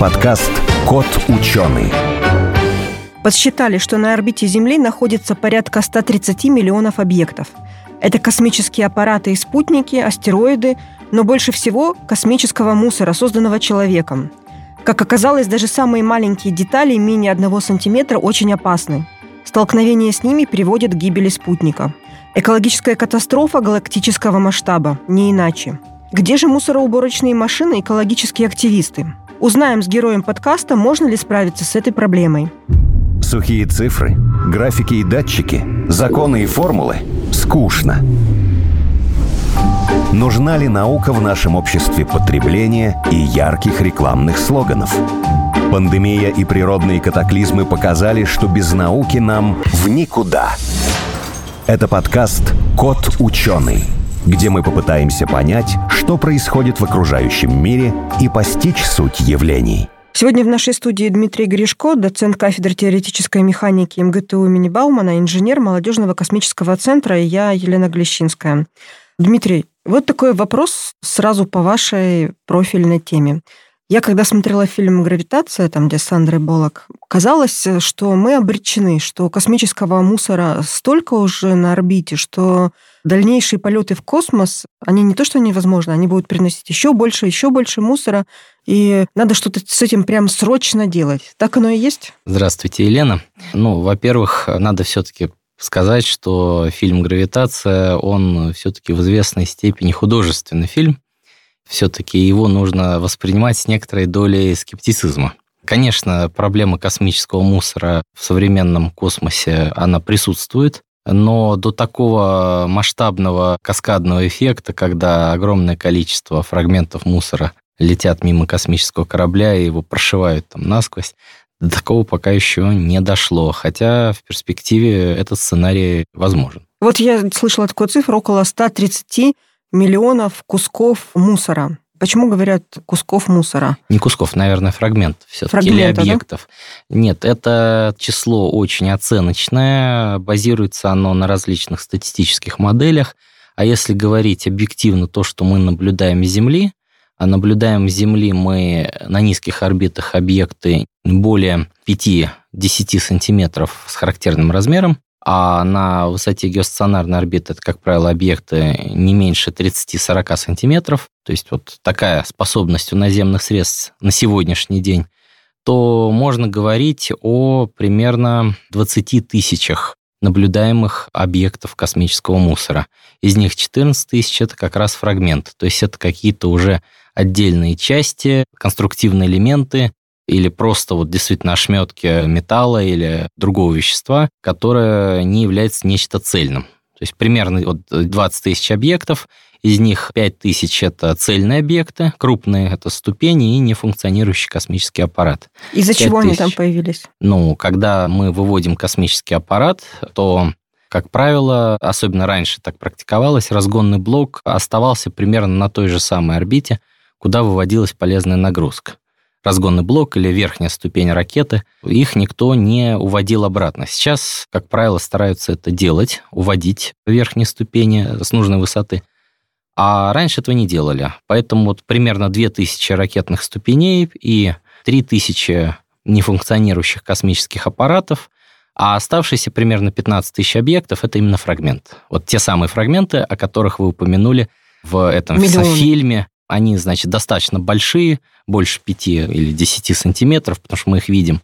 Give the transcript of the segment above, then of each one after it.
подкаст «Кот ученый». Подсчитали, что на орбите Земли находится порядка 130 миллионов объектов. Это космические аппараты и спутники, астероиды, но больше всего космического мусора, созданного человеком. Как оказалось, даже самые маленькие детали, менее одного сантиметра, очень опасны. Столкновение с ними приводит к гибели спутника. Экологическая катастрофа галактического масштаба, не иначе. Где же мусороуборочные машины экологические активисты? Узнаем с героем подкаста, можно ли справиться с этой проблемой. Сухие цифры, графики и датчики, законы и формулы – скучно. Нужна ли наука в нашем обществе потребления и ярких рекламных слоганов? Пандемия и природные катаклизмы показали, что без науки нам в никуда. Это подкаст «Кот ученый», где мы попытаемся понять, что происходит в окружающем мире и постичь суть явлений. Сегодня в нашей студии Дмитрий Гришко, доцент кафедры теоретической механики МГТУ имени Баумана, инженер молодежного космического центра, и я, Елена Глещинская. Дмитрий, вот такой вопрос сразу по вашей профильной теме. Я когда смотрела фильм «Гравитация», там, где Сандрой Болок, казалось, что мы обречены, что космического мусора столько уже на орбите, что дальнейшие полеты в космос, они не то что невозможны, они будут приносить еще больше, еще больше мусора, и надо что-то с этим прям срочно делать. Так оно и есть? Здравствуйте, Елена. Ну, во-первых, надо все-таки сказать, что фильм «Гравитация», он все-таки в известной степени художественный фильм, все-таки его нужно воспринимать с некоторой долей скептицизма. Конечно, проблема космического мусора в современном космосе, она присутствует, но до такого масштабного каскадного эффекта, когда огромное количество фрагментов мусора летят мимо космического корабля и его прошивают там насквозь, до такого пока еще не дошло, хотя в перспективе этот сценарий возможен. Вот я слышала такую цифру, около 130 миллионов кусков мусора. Почему говорят кусков мусора? Не кусков, наверное, фрагментов все-таки или объектов. Да? Нет, это число очень оценочное, базируется оно на различных статистических моделях. А если говорить объективно то, что мы наблюдаем с Земли, а наблюдаем с Земли мы на низких орбитах объекты более 5-10 сантиметров с характерным размером, а на высоте геостационарной орбиты это, как правило, объекты не меньше 30-40 сантиметров, то есть вот такая способность у наземных средств на сегодняшний день, то можно говорить о примерно 20 тысячах наблюдаемых объектов космического мусора. Из них 14 тысяч – это как раз фрагмент, то есть это какие-то уже отдельные части, конструктивные элементы, или просто вот действительно ошметки металла или другого вещества, которое не является нечто цельным. То есть примерно вот 20 тысяч объектов, из них 5 тысяч – это цельные объекты, крупные – это ступени и нефункционирующий космический аппарат. Из-за чего они там появились? Ну, когда мы выводим космический аппарат, то как правило, особенно раньше так практиковалось, разгонный блок оставался примерно на той же самой орбите, куда выводилась полезная нагрузка разгонный блок или верхняя ступень ракеты, их никто не уводил обратно. Сейчас, как правило, стараются это делать, уводить верхние ступени с нужной высоты. А раньше этого не делали. Поэтому вот примерно 2000 ракетных ступеней и 3000 нефункционирующих космических аппаратов, а оставшиеся примерно 15 тысяч объектов – это именно фрагмент. Вот те самые фрагменты, о которых вы упомянули в этом Миллион. фильме они, значит, достаточно большие, больше 5 или 10 сантиметров, потому что мы их видим.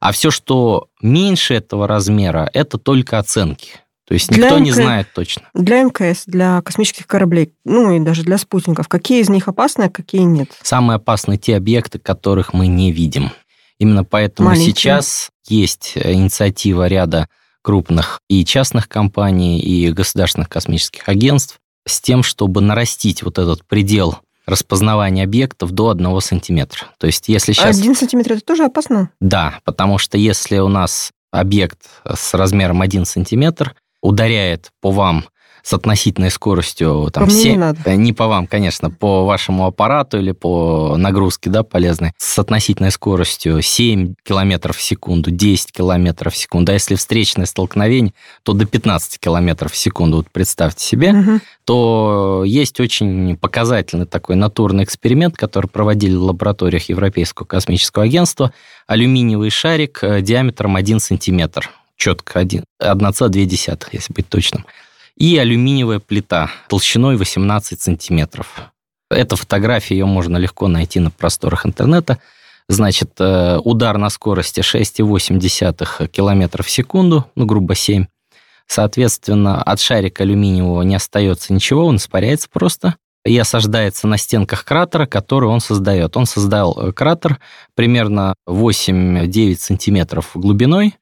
А все, что меньше этого размера, это только оценки. То есть никто для не знает точно. Для МКС, для космических кораблей, ну и даже для спутников, какие из них опасны, а какие нет? Самые опасные те объекты, которых мы не видим. Именно поэтому Маленькие. сейчас есть инициатива ряда крупных и частных компаний, и государственных космических агентств с тем, чтобы нарастить вот этот предел распознавания объектов до 1 сантиметра. То есть если сейчас... Один сантиметр это тоже опасно? Да, потому что если у нас объект с размером 1 сантиметр ударяет по вам с относительной скоростью там, по 7, не, надо. Э, не по вам, конечно, по вашему аппарату или по нагрузке да, полезной, с относительной скоростью 7 км в секунду, 10 км в секунду. А если встречное столкновение, то до 15 км в секунду, вот представьте себе, угу. то есть очень показательный такой натурный эксперимент, который проводили в лабораториях Европейского космического агентства. Алюминиевый шарик э, диаметром 1 сантиметр четко 1,2, если быть точным и алюминиевая плита толщиной 18 сантиметров. Эта фотография, ее можно легко найти на просторах интернета. Значит, э, удар на скорости 6,8 км в секунду, ну, грубо 7. Соответственно, от шарика алюминиевого не остается ничего, он испаряется просто и осаждается на стенках кратера, который он создает. Он создал э, кратер примерно 8-9 сантиметров глубиной,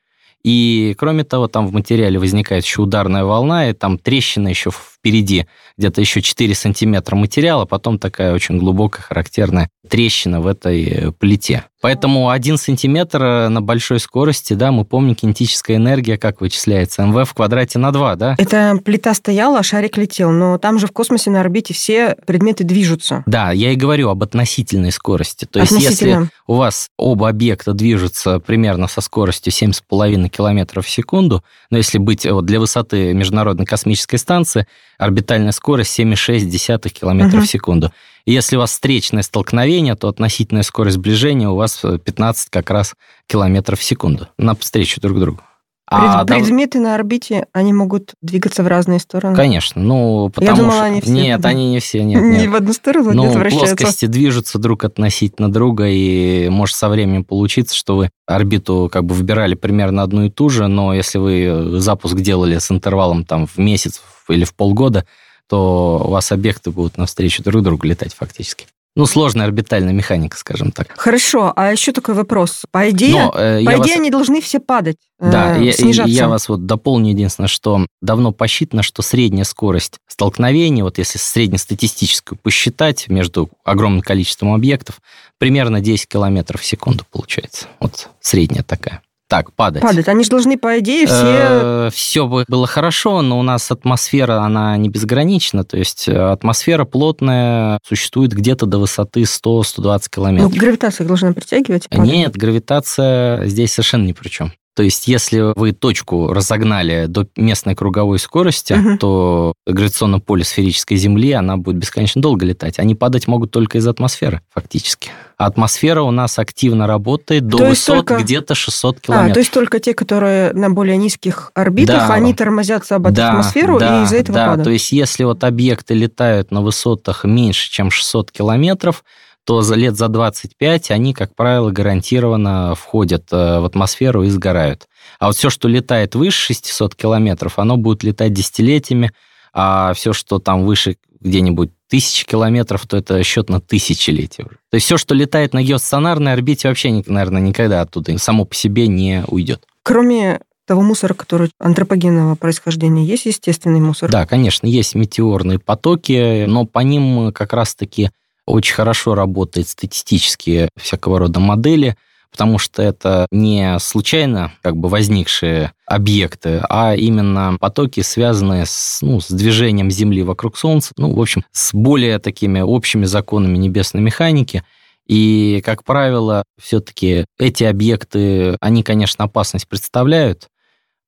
и, кроме того, там в материале возникает еще ударная волна, и там трещина еще впереди, где-то еще 4 сантиметра материала, потом такая очень глубокая характерная трещина в этой э, плите. Поэтому один сантиметр э, на большой скорости, да, мы помним, кинетическая энергия, как вычисляется, МВ в квадрате на 2, да? Эта плита стояла, а шарик летел, но там же в космосе на орбите все предметы движутся. Да, я и говорю об относительной скорости. То есть если у вас оба объекта движутся примерно со скоростью 7,5 км в секунду, но если быть вот для высоты Международной космической станции, орбитальная скорость 7,6 км угу. в секунду. И если у вас встречное столкновение, то относительная скорость сближения у вас 15 как раз километров в секунду на встречу друг другу. А предметы на орбите, они могут двигаться в разные стороны? Конечно. Ну, потому Я думала, что... они все... Нет, они не все, нет, нет. Не в одну сторону ну, нет, плоскости движутся друг относительно друга, и может со временем получиться, что вы орбиту как бы выбирали примерно одну и ту же, но если вы запуск делали с интервалом там в месяц или в полгода, то у вас объекты будут навстречу друг другу летать фактически. Ну, сложная орбитальная механика, скажем так. Хорошо, а еще такой вопрос. По идее, Но, э, по идее вас... они должны все падать, да, э, снижаться. Я, я вас вот дополню единственное, что давно посчитано, что средняя скорость столкновения, вот если среднестатистическую посчитать между огромным количеством объектов, примерно 10 километров в секунду получается. Вот средняя такая так, падать. Падать. Они же должны, по идее, все... Э, все было хорошо, но у нас атмосфера, она не безгранична. То есть э, атмосфера плотная, существует где-то до высоты 100-120 километров. Ну, гравитация должна притягивать? Падать. Нет, гравитация здесь совершенно ни при чем. То есть, если вы точку разогнали до местной круговой скорости, угу. то гравитационное поле сферической Земли, она будет бесконечно долго летать. Они падать могут только из атмосферы, фактически. А атмосфера у нас активно работает до то высот только... где-то 600 километров. А, то есть только те, которые на более низких орбитах, да. они тормозятся об да, атмосферу да, и из-за этого да. падают. То есть, если вот объекты летают на высотах меньше, чем 600 километров, то за лет за 25 они, как правило, гарантированно входят э, в атмосферу и сгорают. А вот все, что летает выше 600 километров, оно будет летать десятилетиями, а все, что там выше где-нибудь тысячи километров, то это счет на тысячелетия. То есть все, что летает на геостационарной орбите, вообще, наверное, никогда оттуда само по себе не уйдет. Кроме того мусора, который антропогенного происхождения, есть естественный мусор? Да, конечно, есть метеорные потоки, но по ним как раз-таки очень хорошо работают статистические всякого рода модели, потому что это не случайно как бы возникшие объекты, а именно потоки, связанные с, ну, с движением Земли вокруг Солнца, ну, в общем, с более такими общими законами небесной механики. И, как правило, все-таки эти объекты, они, конечно, опасность представляют,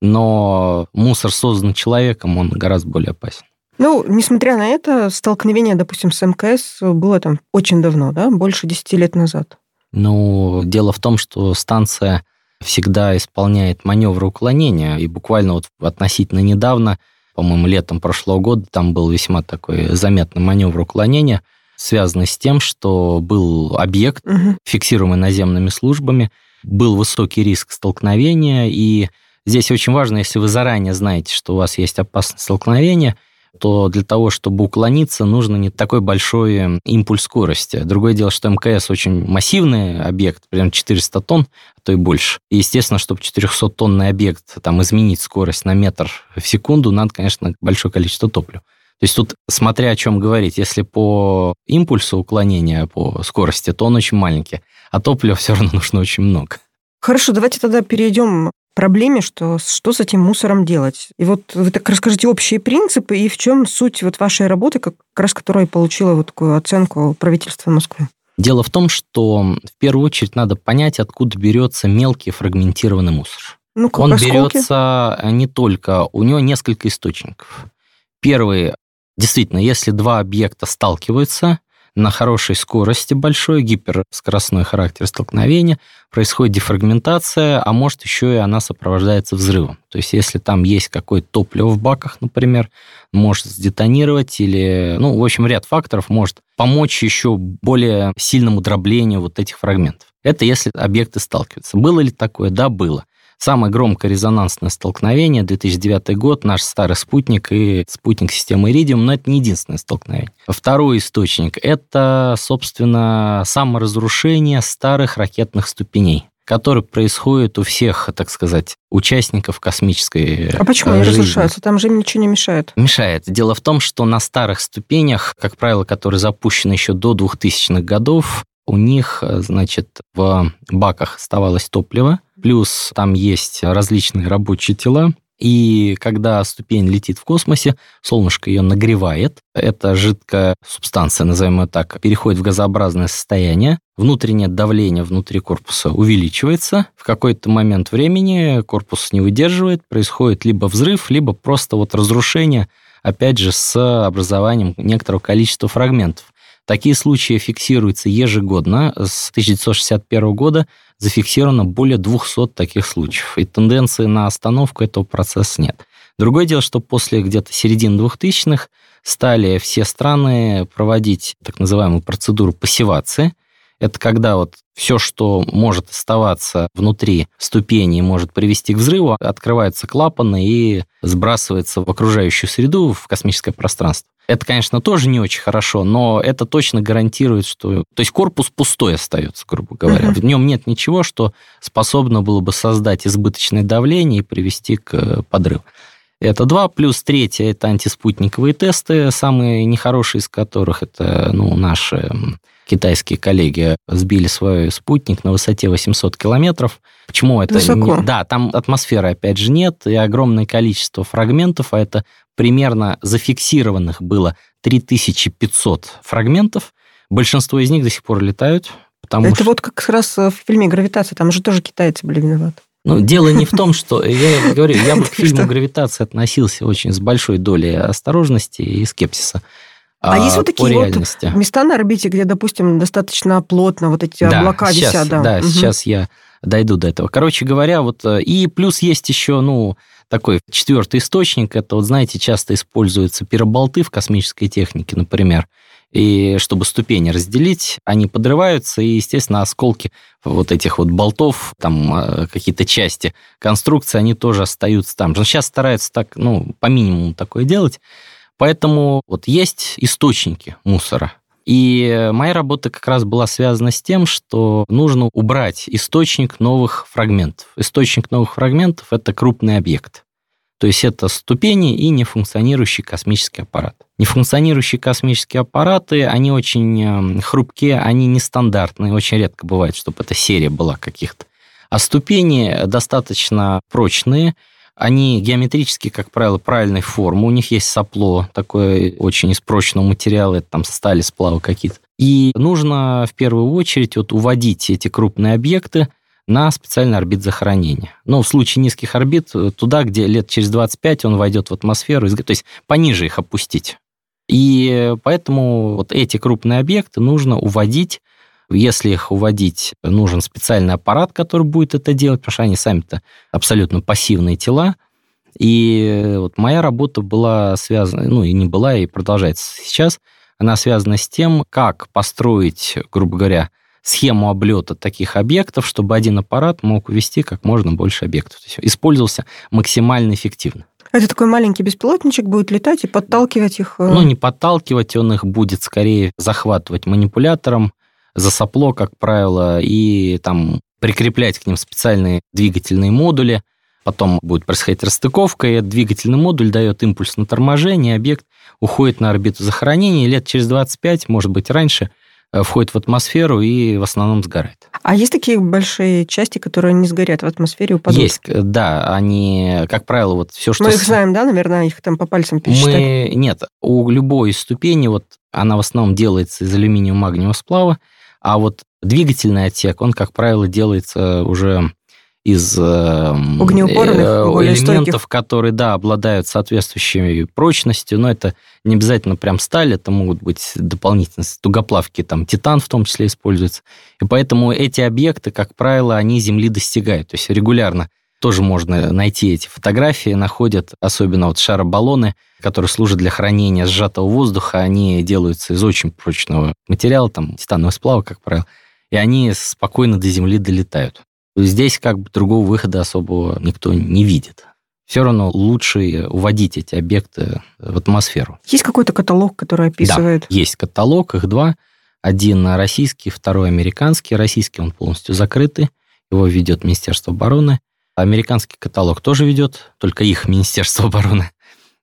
но мусор, созданный человеком, он гораздо более опасен. Ну, несмотря на это, столкновение, допустим, с МКС было там очень давно, да, больше 10 лет назад. Ну, дело в том, что станция всегда исполняет маневры уклонения, и буквально вот относительно недавно, по-моему, летом прошлого года, там был весьма такой заметный маневр уклонения, связанный с тем, что был объект, угу. фиксируемый наземными службами, был высокий риск столкновения, и здесь очень важно, если вы заранее знаете, что у вас есть опасность столкновения, то для того, чтобы уклониться, нужно не такой большой эм, импульс скорости. Другое дело, что МКС очень массивный объект, примерно 400 тонн, а то и больше. И, естественно, чтобы 400-тонный объект там, изменить скорость на метр в секунду, надо, конечно, большое количество топлива. То есть тут, смотря о чем говорить, если по импульсу уклонения, по скорости, то он очень маленький, а топлива все равно нужно очень много. Хорошо, давайте тогда перейдем проблеме, что что с этим мусором делать. И вот вы так расскажите общие принципы и в чем суть вот вашей работы, как раз которая получила вот такую оценку правительства Москвы. Дело в том, что в первую очередь надо понять, откуда берется мелкий фрагментированный мусор. Ну, Он осколки. берется не только, у него несколько источников. Первый, действительно, если два объекта сталкиваются, на хорошей скорости большой, гиперскоростной характер столкновения, происходит дефрагментация, а может еще и она сопровождается взрывом. То есть если там есть какое-то топливо в баках, например, может сдетонировать или, ну, в общем, ряд факторов может помочь еще более сильному дроблению вот этих фрагментов. Это если объекты сталкиваются. Было ли такое? Да, было. Самое громкое резонансное столкновение 2009 год, наш старый спутник и спутник системы Iridium, но это не единственное столкновение. Второй источник – это, собственно, саморазрушение старых ракетных ступеней который происходит у всех, так сказать, участников космической А почему они жизни. разрушаются? Там же им ничего не мешает. Мешает. Дело в том, что на старых ступенях, как правило, которые запущены еще до 2000-х годов, у них, значит, в баках оставалось топливо, плюс там есть различные рабочие тела, и когда ступень летит в космосе, солнышко ее нагревает. Эта жидкая субстанция, назовем ее так, переходит в газообразное состояние. Внутреннее давление внутри корпуса увеличивается. В какой-то момент времени корпус не выдерживает, происходит либо взрыв, либо просто вот разрушение, опять же, с образованием некоторого количества фрагментов. Такие случаи фиксируются ежегодно. С 1961 года зафиксировано более 200 таких случаев. И тенденции на остановку этого процесса нет. Другое дело, что после где-то середины 2000-х стали все страны проводить так называемую процедуру пассивации. Это когда вот все, что может оставаться внутри ступени, может привести к взрыву, открываются клапаны и сбрасывается в окружающую среду, в космическое пространство. Это, конечно, тоже не очень хорошо, но это точно гарантирует, что... То есть корпус пустой остается, грубо говоря. Uh-huh. В нем нет ничего, что способно было бы создать избыточное давление и привести к э, подрыву. Это два. Плюс третье – это антиспутниковые тесты, самые нехорошие из которых это ну, наши китайские коллеги сбили свой спутник на высоте 800 километров. Почему это? Высоко. Да, там атмосферы, опять же, нет, и огромное количество фрагментов, а это примерно зафиксированных было 3500 фрагментов. Большинство из них до сих пор летают. Потому это что... вот как раз в фильме «Гравитация», там же тоже китайцы были виноваты. Ну, дело не в том, что... Я говорю, я бы к фильму «Гравитация» относился очень с большой долей осторожности и скепсиса. А, а есть вот такие реальности. вот места на орбите, где, допустим, достаточно плотно вот эти да, облака сейчас, висят? Да, да угу. сейчас я дойду до этого. Короче говоря, вот э, и плюс есть еще, ну, такой четвертый источник, это, вот знаете, часто используются пироболты в космической технике, например, и чтобы ступени разделить, они подрываются, и, естественно, осколки вот этих вот болтов, там э, какие-то части конструкции, они тоже остаются там. Сейчас стараются так, ну, по минимуму такое делать. Поэтому вот есть источники мусора. И моя работа как раз была связана с тем, что нужно убрать источник новых фрагментов. Источник новых фрагментов – это крупный объект. То есть это ступени и нефункционирующий космический аппарат. Нефункционирующие космические аппараты, они очень эм, хрупкие, они нестандартные, очень редко бывает, чтобы эта серия была каких-то. А ступени достаточно прочные, они геометрически, как правило, правильной формы. У них есть сопло, такое очень из прочного материала, это там стали, сплавы какие-то. И нужно в первую очередь вот уводить эти крупные объекты на специальный орбит захоронения. Но в случае низких орбит э, туда, где лет через 25 он войдет в атмосферу, то есть пониже их опустить. И поэтому вот эти крупные объекты нужно уводить если их уводить, нужен специальный аппарат, который будет это делать, потому что они сами-то абсолютно пассивные тела. И вот моя работа была связана, ну и не была, и продолжается сейчас, она связана с тем, как построить, грубо говоря, схему облета таких объектов, чтобы один аппарат мог увести как можно больше объектов. То есть использовался максимально эффективно. Это такой маленький беспилотничек будет летать и подталкивать их? Э, ну, не подталкивать, он их будет скорее захватывать манипулятором, за сопло, как правило, и там прикреплять к ним специальные двигательные модули. Потом будет происходить расстыковка, и этот двигательный модуль дает импульс на торможение, объект уходит на орбиту захоронения, и лет через 25, может быть, раньше, входит в атмосферу и в основном сгорает. А есть такие большие части, которые не сгорят в атмосфере, упадут? Есть, э, да. Они, как правило, вот все, что... Мы их знаем, да, наверное, их там по пальцам пересчитать? Мы... Нет, у любой ступени, вот она в основном делается из алюминиум-магниевого сплава, а вот двигательный отсек, он, как правило, делается уже из эм, э, элементов, которые, да, обладают соответствующей прочностью, но это не обязательно прям сталь, это могут быть дополнительные тугоплавки, там титан в том числе используется. И поэтому эти объекты, как правило, они Земли достигают. То есть регулярно тоже можно найти эти фотографии, находят, особенно вот шаробаллоны, которые служат для хранения сжатого воздуха, они делаются из очень прочного материала, там титанового сплава, как правило, и они спокойно до Земли долетают. Здесь как бы другого выхода особого никто не видит. Все равно лучше уводить эти объекты в атмосферу. Есть какой-то каталог, который описывает? Да, есть каталог, их два. Один российский, второй американский. Российский он полностью закрытый, его ведет Министерство обороны. Американский каталог тоже ведет, только их Министерство обороны.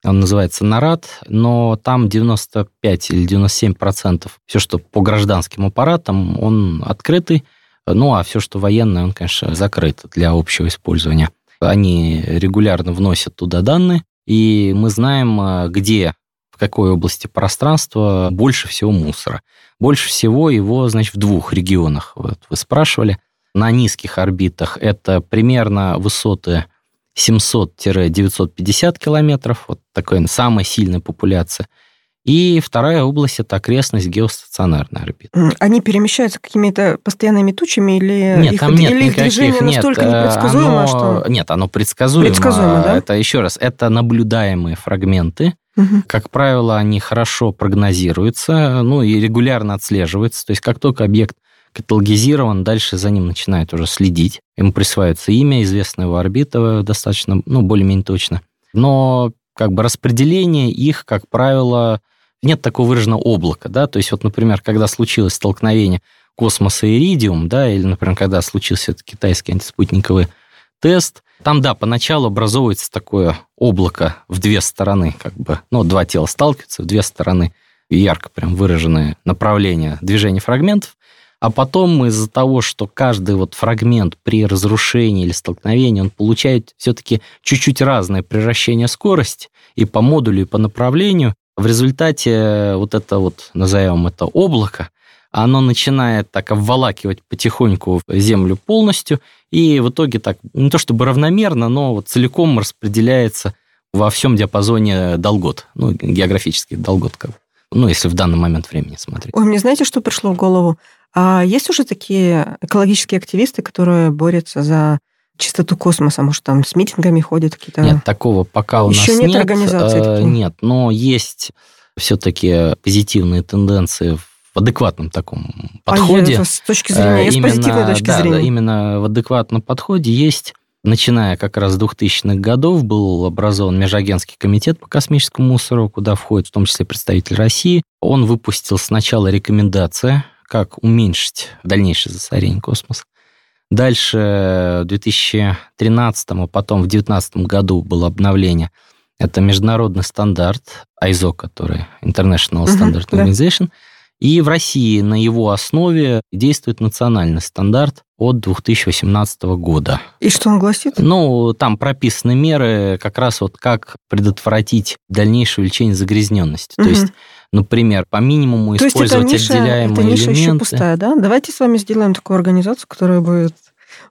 Он называется НАРАД, но там 95 или 97 процентов все, что по гражданским аппаратам, он открытый, ну, а все, что военное, он, конечно, закрыт для общего использования. Они регулярно вносят туда данные, и мы знаем, а, где, в какой области пространства больше всего мусора. Больше всего его, значит, в двух регионах. Вот вы спрашивали. На низких орбитах это примерно высоты 700-950 километров, вот такая самая сильная популяция – и вторая область – это окрестность геостационарной орбиты. Они перемещаются какими-то постоянными тучами или нет, их, там нет или их движение нет, настолько непредсказуемо, оно, что... Нет, оно предсказуемо. Предсказуемо, да? Это, еще раз, это наблюдаемые фрагменты. Угу. Как правило, они хорошо прогнозируются, ну и регулярно отслеживаются. То есть как только объект каталогизирован, дальше за ним начинают уже следить. Ему присваивается имя, известная его орбита достаточно, ну, более-менее точно. Но как бы распределение их, как правило, нет такого выраженного облака, да, то есть вот, например, когда случилось столкновение космоса и иридиум, да, или, например, когда случился этот китайский антиспутниковый тест, там, да, поначалу образовывается такое облако в две стороны, как бы, ну, два тела сталкиваются в две стороны, ярко прям выраженное направление движения фрагментов, а потом из-за того, что каждый вот фрагмент при разрушении или столкновении, он получает все-таки чуть-чуть разное превращение скорости и по модулю, и по направлению, в результате вот это вот, назовем это облако, оно начинает так обволакивать потихоньку Землю полностью, и в итоге так, не то чтобы равномерно, но вот целиком распределяется во всем диапазоне долгот, ну, географический долгот, как, ну, если в данный момент времени смотреть. Ой, мне знаете, что пришло в голову? А есть уже такие экологические активисты, которые борются за чистоту космоса? Может, там с митингами ходят какие-то? Нет, такого пока у Еще нас нет. нет. организации Э, таких? Нет, но есть все-таки позитивные тенденции в адекватном таком подходе. А с точки зрения, я с Именно- позитивной точки да, зрения. Да, именно в адекватном подходе есть, начиная как раз с 2000-х годов, был образован Межагентский комитет по космическому мусору, куда входит в том числе представитель России. Он выпустил сначала рекомендации, как уменьшить дальнейшее засорение космоса. Дальше в 2013, а потом в 2019 году было обновление. Это международный стандарт ISO, который International Standard да. Organization. И в России на его основе действует национальный стандарт от 2018 года. И что он гласит? Ну, там прописаны меры как раз вот как предотвратить дальнейшее увеличение загрязненности. То Мгм. есть, например, по минимуму То есть это использовать ниша, отделяемые это ниша еще элементы. пустая, да? Давайте с вами сделаем такую организацию, которая будет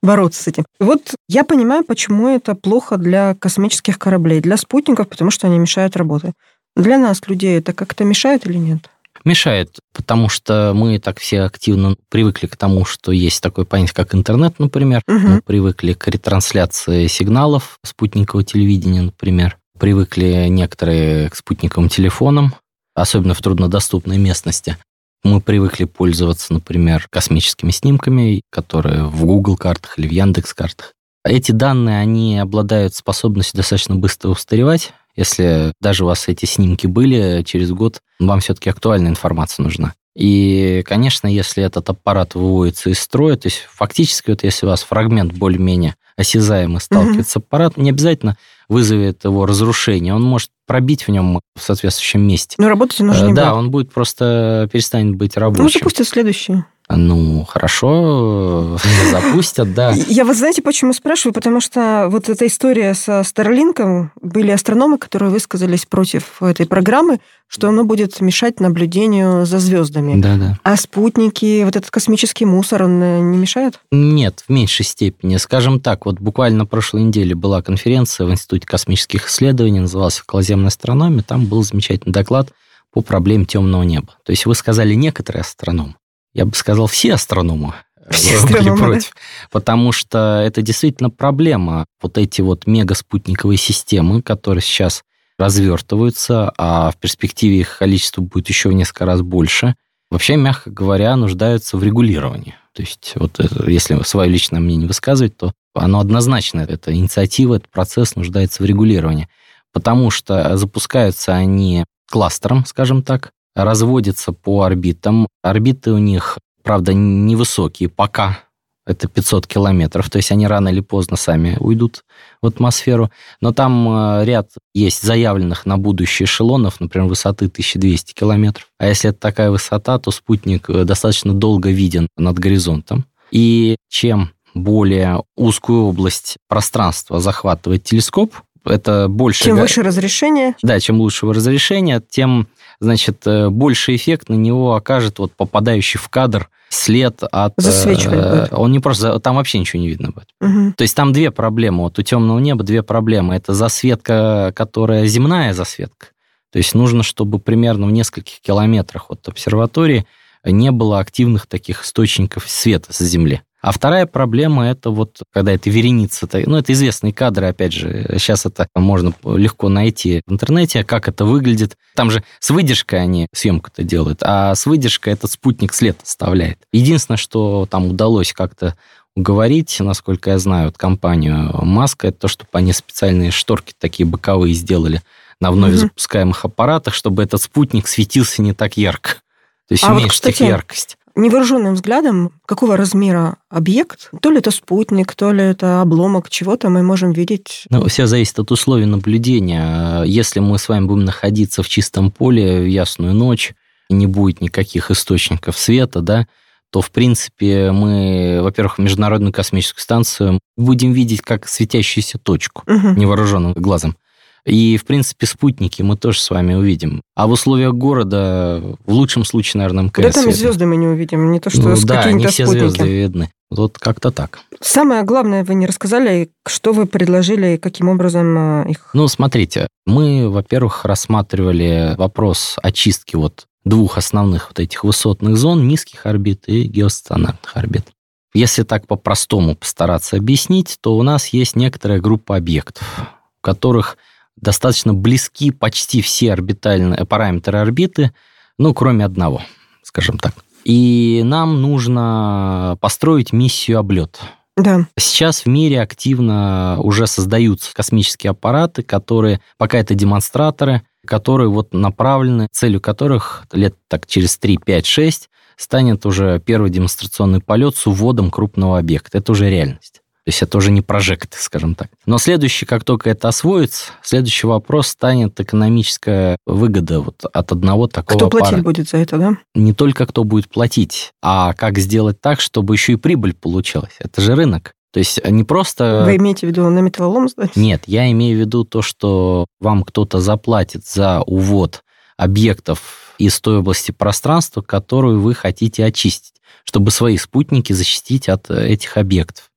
бороться с этим. Вот я понимаю, почему это плохо для космических кораблей, для спутников, потому что они мешают работе. Для нас, людей, это как-то мешает или нет? Мешает, потому что мы так все активно привыкли к тому, что есть такое понятие, как интернет, например. Мгм. Мы привыкли к ретрансляции сигналов спутникового телевидения, например. Привыкли некоторые к спутниковым телефонам, особенно в труднодоступной местности. Мы привыкли пользоваться, например, космическими снимками, которые в Google картах или в Яндекс картах. Эти данные, они обладают способностью достаточно быстро устаревать. Если даже у вас эти снимки были, через год вам все-таки актуальная информация нужна. И, конечно, если этот аппарат выводится из строя, то есть фактически, вот если у вас фрагмент более-менее осязаемо сталкивается угу. аппарат, не обязательно вызовет его разрушение. Он может пробить в нем в соответствующем месте. Но работать он уже не Да, будет. он будет просто перестанет быть рабочим. Ну, запустят следующий. Ну, хорошо, запустят, да. Я вот знаете, почему спрашиваю? Потому что вот эта история со Старлинком, были астрономы, которые высказались против этой программы, что оно будет мешать наблюдению за звездами. Да, да. А спутники, вот этот космический мусор, он э, не мешает? Нет, в меньшей степени. Скажем так, вот буквально прошлой неделе была конференция в Институте космических исследований, называлась «Околоземная астрономия», там был замечательный доклад по проблеме темного неба. То есть вы сказали некоторые астрономы я бы сказал, все астрономы все астрономы, против. Потому что это действительно проблема. Вот эти вот мегаспутниковые системы, которые сейчас развертываются, а в перспективе их количество будет еще в несколько раз больше, вообще, мягко говоря, нуждаются в регулировании. То есть, вот это, если свое личное мнение высказывать, то оно однозначно, эта инициатива, этот процесс нуждается в регулировании. Потому что запускаются они кластером, скажем так, разводятся по орбитам. Орбиты у них, правда, невысокие пока. Это 500 километров, то есть они рано или поздно сами уйдут в атмосферу. Но там э, ряд есть заявленных на будущее эшелонов, например, высоты 1200 километров. А если это такая высота, то спутник э, достаточно долго виден над горизонтом. И чем более узкую область пространства захватывает телескоп, это больше... Чем выше разрешение. Да, чем лучшего разрешения, тем, значит, э, больше эффект на него окажет вот попадающий в кадр след от... Э, будет. Он не просто... Там вообще ничего не видно будет. Угу. То есть там две проблемы. Вот у темного неба две проблемы. Это засветка, которая земная засветка. То есть нужно, чтобы примерно в нескольких километрах от обсерватории не было активных таких источников света с Земли. А вторая проблема это вот, когда это вереница, ну, это известные кадры, опять же, сейчас это можно легко найти в интернете, как это выглядит. Там же с выдержкой они съемку-то делают, а с выдержкой этот спутник след оставляет. Единственное, что там удалось как-то уговорить, насколько я знаю, вот компанию Маска, это то, чтобы они специальные шторки такие боковые сделали на вновь угу. запускаемых аппаратах, чтобы этот спутник светился не так ярко. То есть а уменьшить вот, кстати, их яркость невооруженным взглядом, какого размера объект, то ли это спутник, то ли это обломок чего-то, мы можем видеть. Ну, все зависит от условий наблюдения. Если мы с вами будем находиться в чистом поле в ясную ночь, и не будет никаких источников света, да, то, в принципе, мы, во-первых, Международную космическую станцию будем видеть как светящуюся точку угу. невооруженным глазом. И, в принципе, спутники мы тоже с вами увидим. А в условиях города, в лучшем случае, наверное, МКС. Да там и звезды мы не увидим, не то что ну, с да, не все спутники. звезды видны. Вот как-то так. Самое главное вы не рассказали, что вы предложили и каким образом а, их... Ну, смотрите, мы, во-первых, рассматривали вопрос очистки вот двух основных вот этих высотных зон, низких орбит и геостационарных орбит. Если так по-простому постараться объяснить, то у нас есть некоторая группа объектов, у которых достаточно близки почти все орбитальные параметры орбиты, ну, кроме одного, скажем так. И нам нужно построить миссию облет. Да. Сейчас в мире активно уже создаются космические аппараты, которые пока это демонстраторы, которые вот направлены, целью которых лет так через 3, 5, 6 станет уже первый демонстрационный полет с уводом крупного объекта. Это уже реальность. То есть это уже не прожект, скажем так. Но следующий, как только это освоится, следующий вопрос станет экономическая выгода вот от одного такого Кто платить пара. будет за это, да? Не только кто будет платить, а как сделать так, чтобы еще и прибыль получилась. Это же рынок. То есть не просто... Вы имеете в виду на металлолом сдать? Нет, я имею в виду то, что вам кто-то заплатит за увод объектов из той области пространства, которую вы хотите очистить, чтобы свои спутники защитить от этих объектов.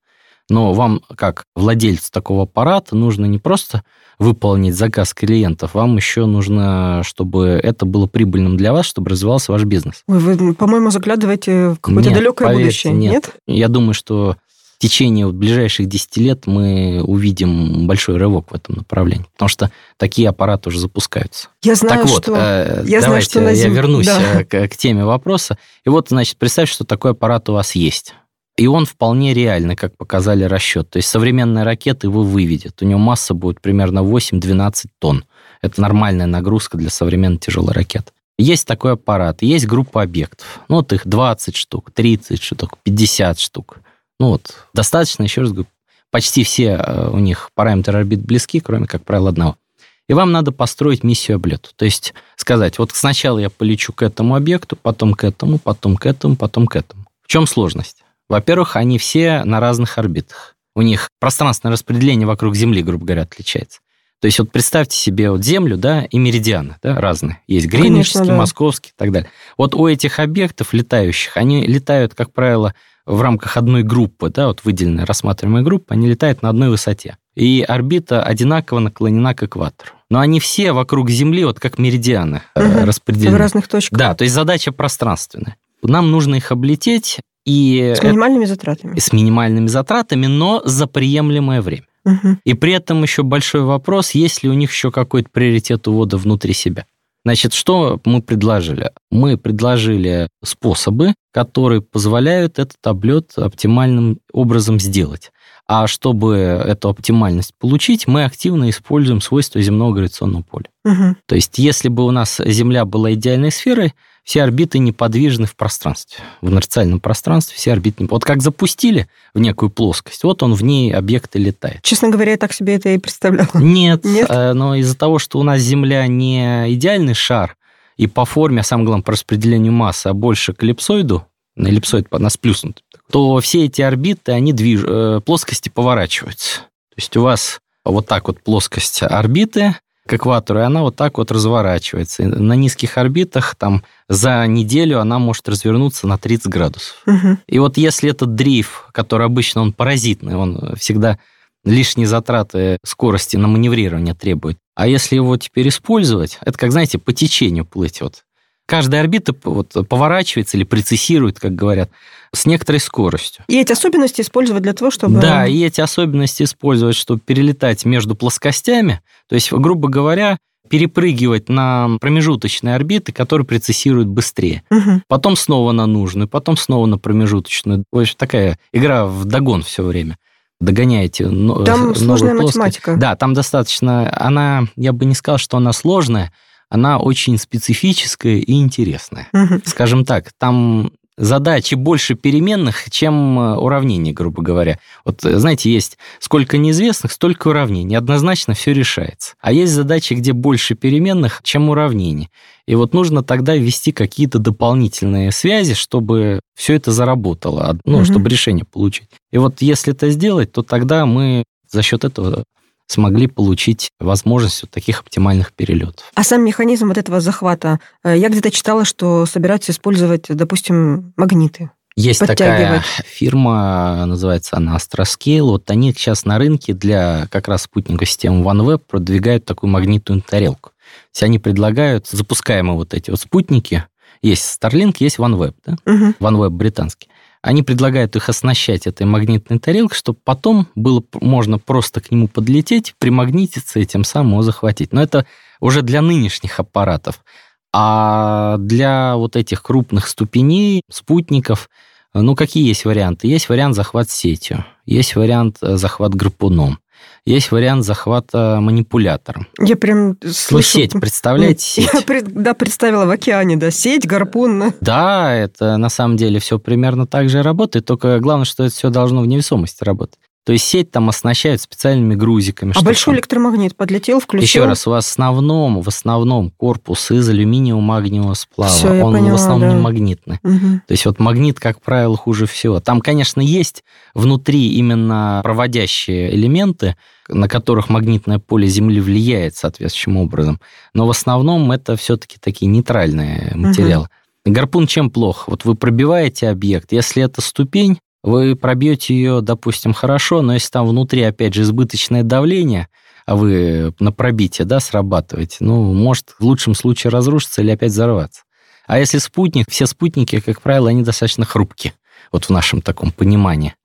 Но вам, как владельцу такого аппарата, нужно не просто выполнить заказ клиентов, вам еще нужно, чтобы это было прибыльным для вас, чтобы развивался ваш бизнес. Вы, вы по-моему, заглядываете в какое-то нет, далекое поверьте, будущее, нет? нет? Я думаю, что в течение ближайших 10 лет мы увидим большой рывок в этом направлении, потому что такие аппараты уже запускаются. Я знаю, так вот, что... Э, я давайте знаю, что я вернусь да. Э, к, к теме вопроса. И вот, значит, представь, что такой аппарат у вас есть. И он вполне реальный, как показали расчет. То есть современные ракеты его выведет. У него масса будет примерно 8-12 тонн. Это нормальная нагрузка для современной тяжелой ракеты. Есть такой аппарат, есть группа объектов. Ну, вот их 20 штук, 30 штук, 50 штук. Ну вот, достаточно, еще раз говорю, почти все э, у них параметры орбит близки, кроме, как правило, одного. И вам надо построить миссию облету. То есть сказать, вот сначала я полечу к этому объекту, потом к этому, потом к этому, потом к этому. В чем сложность? Во-первых, они все на разных орбитах. У них пространственное распределение вокруг Земли, грубо говоря, отличается. То есть вот представьте себе вот Землю, да, и меридианы, да, разные. Есть гринвичский, да. московский и так далее. Вот у этих объектов летающих, они летают, как правило, в рамках одной группы, да, вот выделенной рассматриваемой группы, они летают на одной высоте. И орбита одинаково наклонена к экватору. Но они все вокруг Земли, вот как меридианы угу, распределены. В разных точках. Да, то есть задача пространственная. Нам нужно их облететь и... С минимальными затратами. С минимальными затратами, но за приемлемое время. Угу. И при этом еще большой вопрос, есть ли у них еще какой-то приоритет увода внутри себя. Значит, что мы предложили? Мы предложили способы, которые позволяют этот облет оптимальным образом сделать. А чтобы эту оптимальность получить, мы активно используем свойства земного гравитационного поля. Угу. То есть, если бы у нас Земля была идеальной сферой, все орбиты неподвижны в пространстве, в инерциальном пространстве все орбиты. Вот как запустили в некую плоскость, вот он в ней объекты летает. Честно говоря, я так себе это и представляла. Нет, Нет? Э, но из-за того, что у нас Земля не идеальный шар, и по форме, а самое главное, по распределению массы, а больше к эллипсоиду, на эллипсоид на сплюснут, то все эти орбиты, они движ... Э, плоскости поворачиваются. То есть у вас вот так вот плоскость орбиты к экватору, и она вот так вот разворачивается. И на низких орбитах там за неделю она может развернуться на 30 градусов. Угу. И вот если этот дрейф, который обычно он паразитный, он всегда лишние затраты скорости на маневрирование требует, а если его теперь использовать, это как, знаете, по течению плыть. Вот Каждая орбита вот, поворачивается или прецессирует, как говорят, с некоторой скоростью. И эти особенности использовать для того, чтобы... Да, и эти особенности использовать, чтобы перелетать между плоскостями. То есть, грубо говоря, перепрыгивать на промежуточные орбиты, которые прецессируют быстрее. Угу. Потом снова на нужную, потом снова на промежуточную. В общем, такая игра в догон все время догоняете Там сложная плоскость. математика. Да, там достаточно... Она, я бы не сказал, что она сложная, она очень специфическая и интересная. Угу. Скажем так, там задачи больше переменных, чем э, уравнений, грубо говоря. Вот, э, знаете, есть сколько неизвестных, столько уравнений. Однозначно все решается. А есть задачи, где больше переменных, чем уравнений. И вот нужно тогда ввести какие-то дополнительные связи, чтобы все это заработало, ну, угу. чтобы решение получить. И вот если это сделать, то тогда мы за счет этого смогли получить возможность вот таких оптимальных перелетов. А сам механизм вот этого захвата, э, я где-то читала, что собираются использовать, допустим, магниты. Есть такая фирма, называется она Astroscale. Вот они сейчас на рынке для как раз спутниковой системы OneWeb продвигают такую магнитную тарелку. То есть они предлагают запускаемые вот эти вот спутники. Есть Starlink, есть OneWeb, да? Угу. OneWeb британский. Они предлагают их оснащать этой магнитной тарелкой, чтобы потом было можно просто к нему подлететь, примагнититься и тем самым его захватить. Но это уже для нынешних аппаратов. А для вот этих крупных ступеней, спутников, ну, какие есть варианты? Есть вариант захват сетью, есть вариант э, захват гарпуном. Есть вариант захвата манипулятором. Я прям слышу... Ну, сеть, представляете, сеть? Я, пред, да, представила в океане, да, сеть, гарпун. Да, это на самом деле все примерно так же работает, только главное, что это все должно в невесомости работать. То есть сеть там оснащают специальными грузиками. А большой электромагнит подлетел, включил? Еще раз, в основном, в основном корпус из алюминиевого магниевого сплава. Все, Он поняла, в основном да. не магнитный. Угу. То есть вот магнит, как правило, хуже всего. Там, конечно, есть внутри именно проводящие элементы, на которых магнитное поле Земли влияет соответствующим образом. Но в основном это все-таки такие нейтральные материалы. Угу. Гарпун чем плохо? Вот вы пробиваете объект, если это ступень, вы пробьете ее, допустим, хорошо, но если там внутри, опять же, избыточное давление, а вы на пробитие, да, срабатываете, ну, может в лучшем случае разрушиться или опять взорваться. А если спутник, все спутники, как правило, они достаточно хрупкие, вот в нашем таком понимании.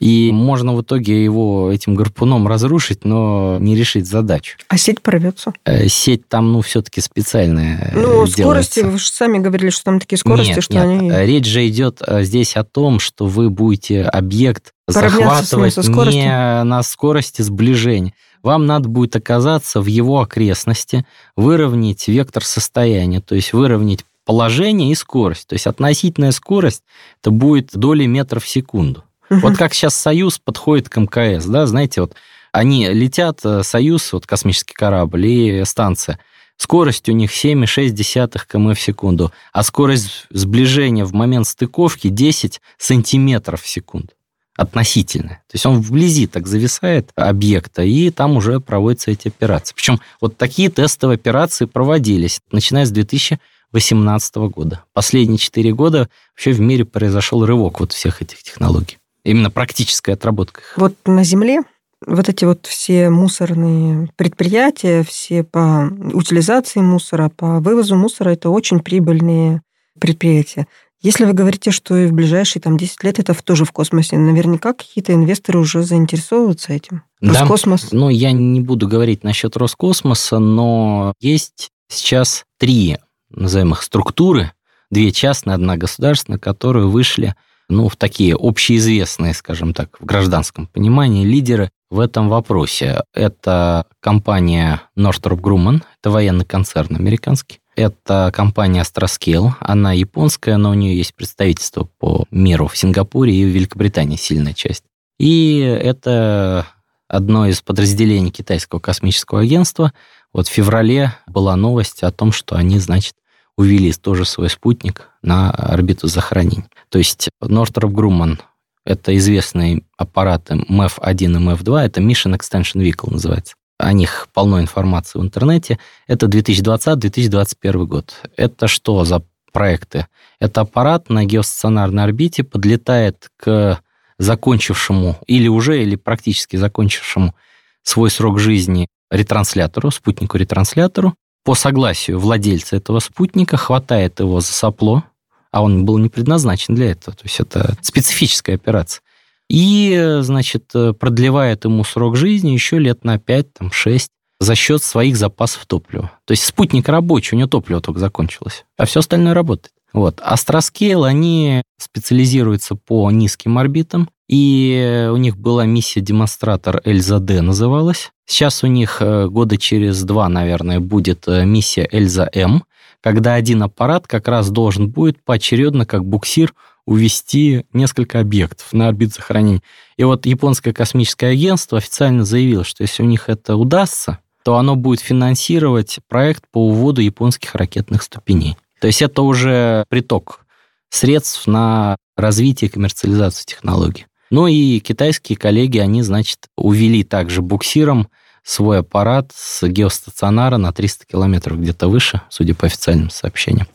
И можно в итоге его этим гарпуном разрушить, но не решить задачу. А сеть порвется? Э, сеть там, ну, все-таки специальная Ну, делается. скорости, вы же сами говорили, что там такие скорости, нет, что нет. они... Речь же идет э, здесь о том, что вы будете объект захватывать не на скорости сближения. Вам надо будет оказаться в его окрестности, выровнять вектор состояния, то есть выровнять положение и скорость. То есть относительная скорость это будет доли метров в секунду. Вот как сейчас Союз подходит к МКС, да, знаете, вот они летят, э, Союз, вот космический корабль и станция, скорость у них 7,6 км в секунду, а скорость сближения в момент стыковки 10 сантиметров в секунду относительно. То есть он вблизи так зависает объекта, и там уже проводятся эти операции. Причем вот такие тестовые операции проводились, начиная с 2018 года. Последние 4 года вообще в мире произошел рывок вот всех этих технологий. Именно практическая отработка. Вот на Земле вот эти вот все мусорные предприятия, все по утилизации мусора, по вывозу мусора, это очень прибыльные предприятия. Если вы говорите, что и в ближайшие там, 10 лет это тоже в космосе, наверняка какие-то инвесторы уже заинтересовываются этим. Да. Роскосмос. Ну, я не буду говорить насчет Роскосмоса, но есть сейчас три, назовем их, структуры, две частные, одна государственная, которые вышли ну, в такие общеизвестные, скажем так, в гражданском понимании лидеры в этом вопросе. Это компания Northrop Grumman, это военный концерн американский. Это компания Astroscale, она японская, но у нее есть представительство по миру в Сингапуре и в Великобритании, сильная часть. И это одно из подразделений китайского космического агентства. Вот в феврале была новость о том, что они, значит, увели тоже свой спутник на орбиту захоронений. То есть Northrop Grumman – это известные аппараты MEF-1 и MEF-2, это Mission Extension Vehicle называется о них полно информации в интернете. Это 2020-2021 год. Это что за проекты? Это аппарат на геостационарной орбите подлетает к закончившему или уже, или практически закончившему свой срок жизни ретранслятору, спутнику-ретранслятору. По согласию владельца этого спутника хватает его за сопло, а он был не предназначен для этого. То есть это специфическая операция и, значит, продлевает ему срок жизни еще лет на 5-6 за счет своих запасов топлива. То есть спутник рабочий, у него топливо только закончилось, а все остальное работает. Вот. Astroscale, они специализируются по низким орбитам, и у них была миссия-демонстратор ELSA-d называлась. Сейчас у них э, года через два, наверное, будет э, миссия ELSA-M, когда один аппарат как раз должен будет поочередно, как буксир, увести несколько объектов на орбит захоронения. И вот японское космическое агентство официально заявило, что если у них это удастся, то оно будет финансировать проект по уводу японских ракетных ступеней. То есть это уже приток средств на развитие и коммерциализацию технологий. Ну и китайские коллеги, они, значит, увели также буксиром свой аппарат с геостационара на 300 километров где-то выше, судя по официальным сообщениям.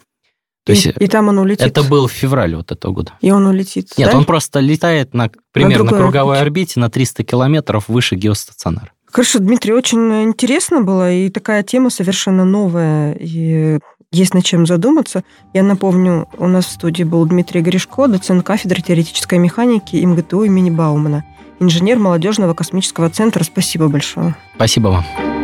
То и, есть и там он улетит. Это был в феврале вот этого года. И он улетит. Нет, да? он просто летает на примерно на круговой орбите. орбите на 300 километров выше геостационара. Хорошо, Дмитрий, очень интересно было, и такая тема совершенно новая, и есть над чем задуматься. Я напомню, у нас в студии был Дмитрий Гришко, доцент кафедры теоретической механики МГТУ имени Баумана, инженер молодежного космического центра. Спасибо большое. Спасибо вам.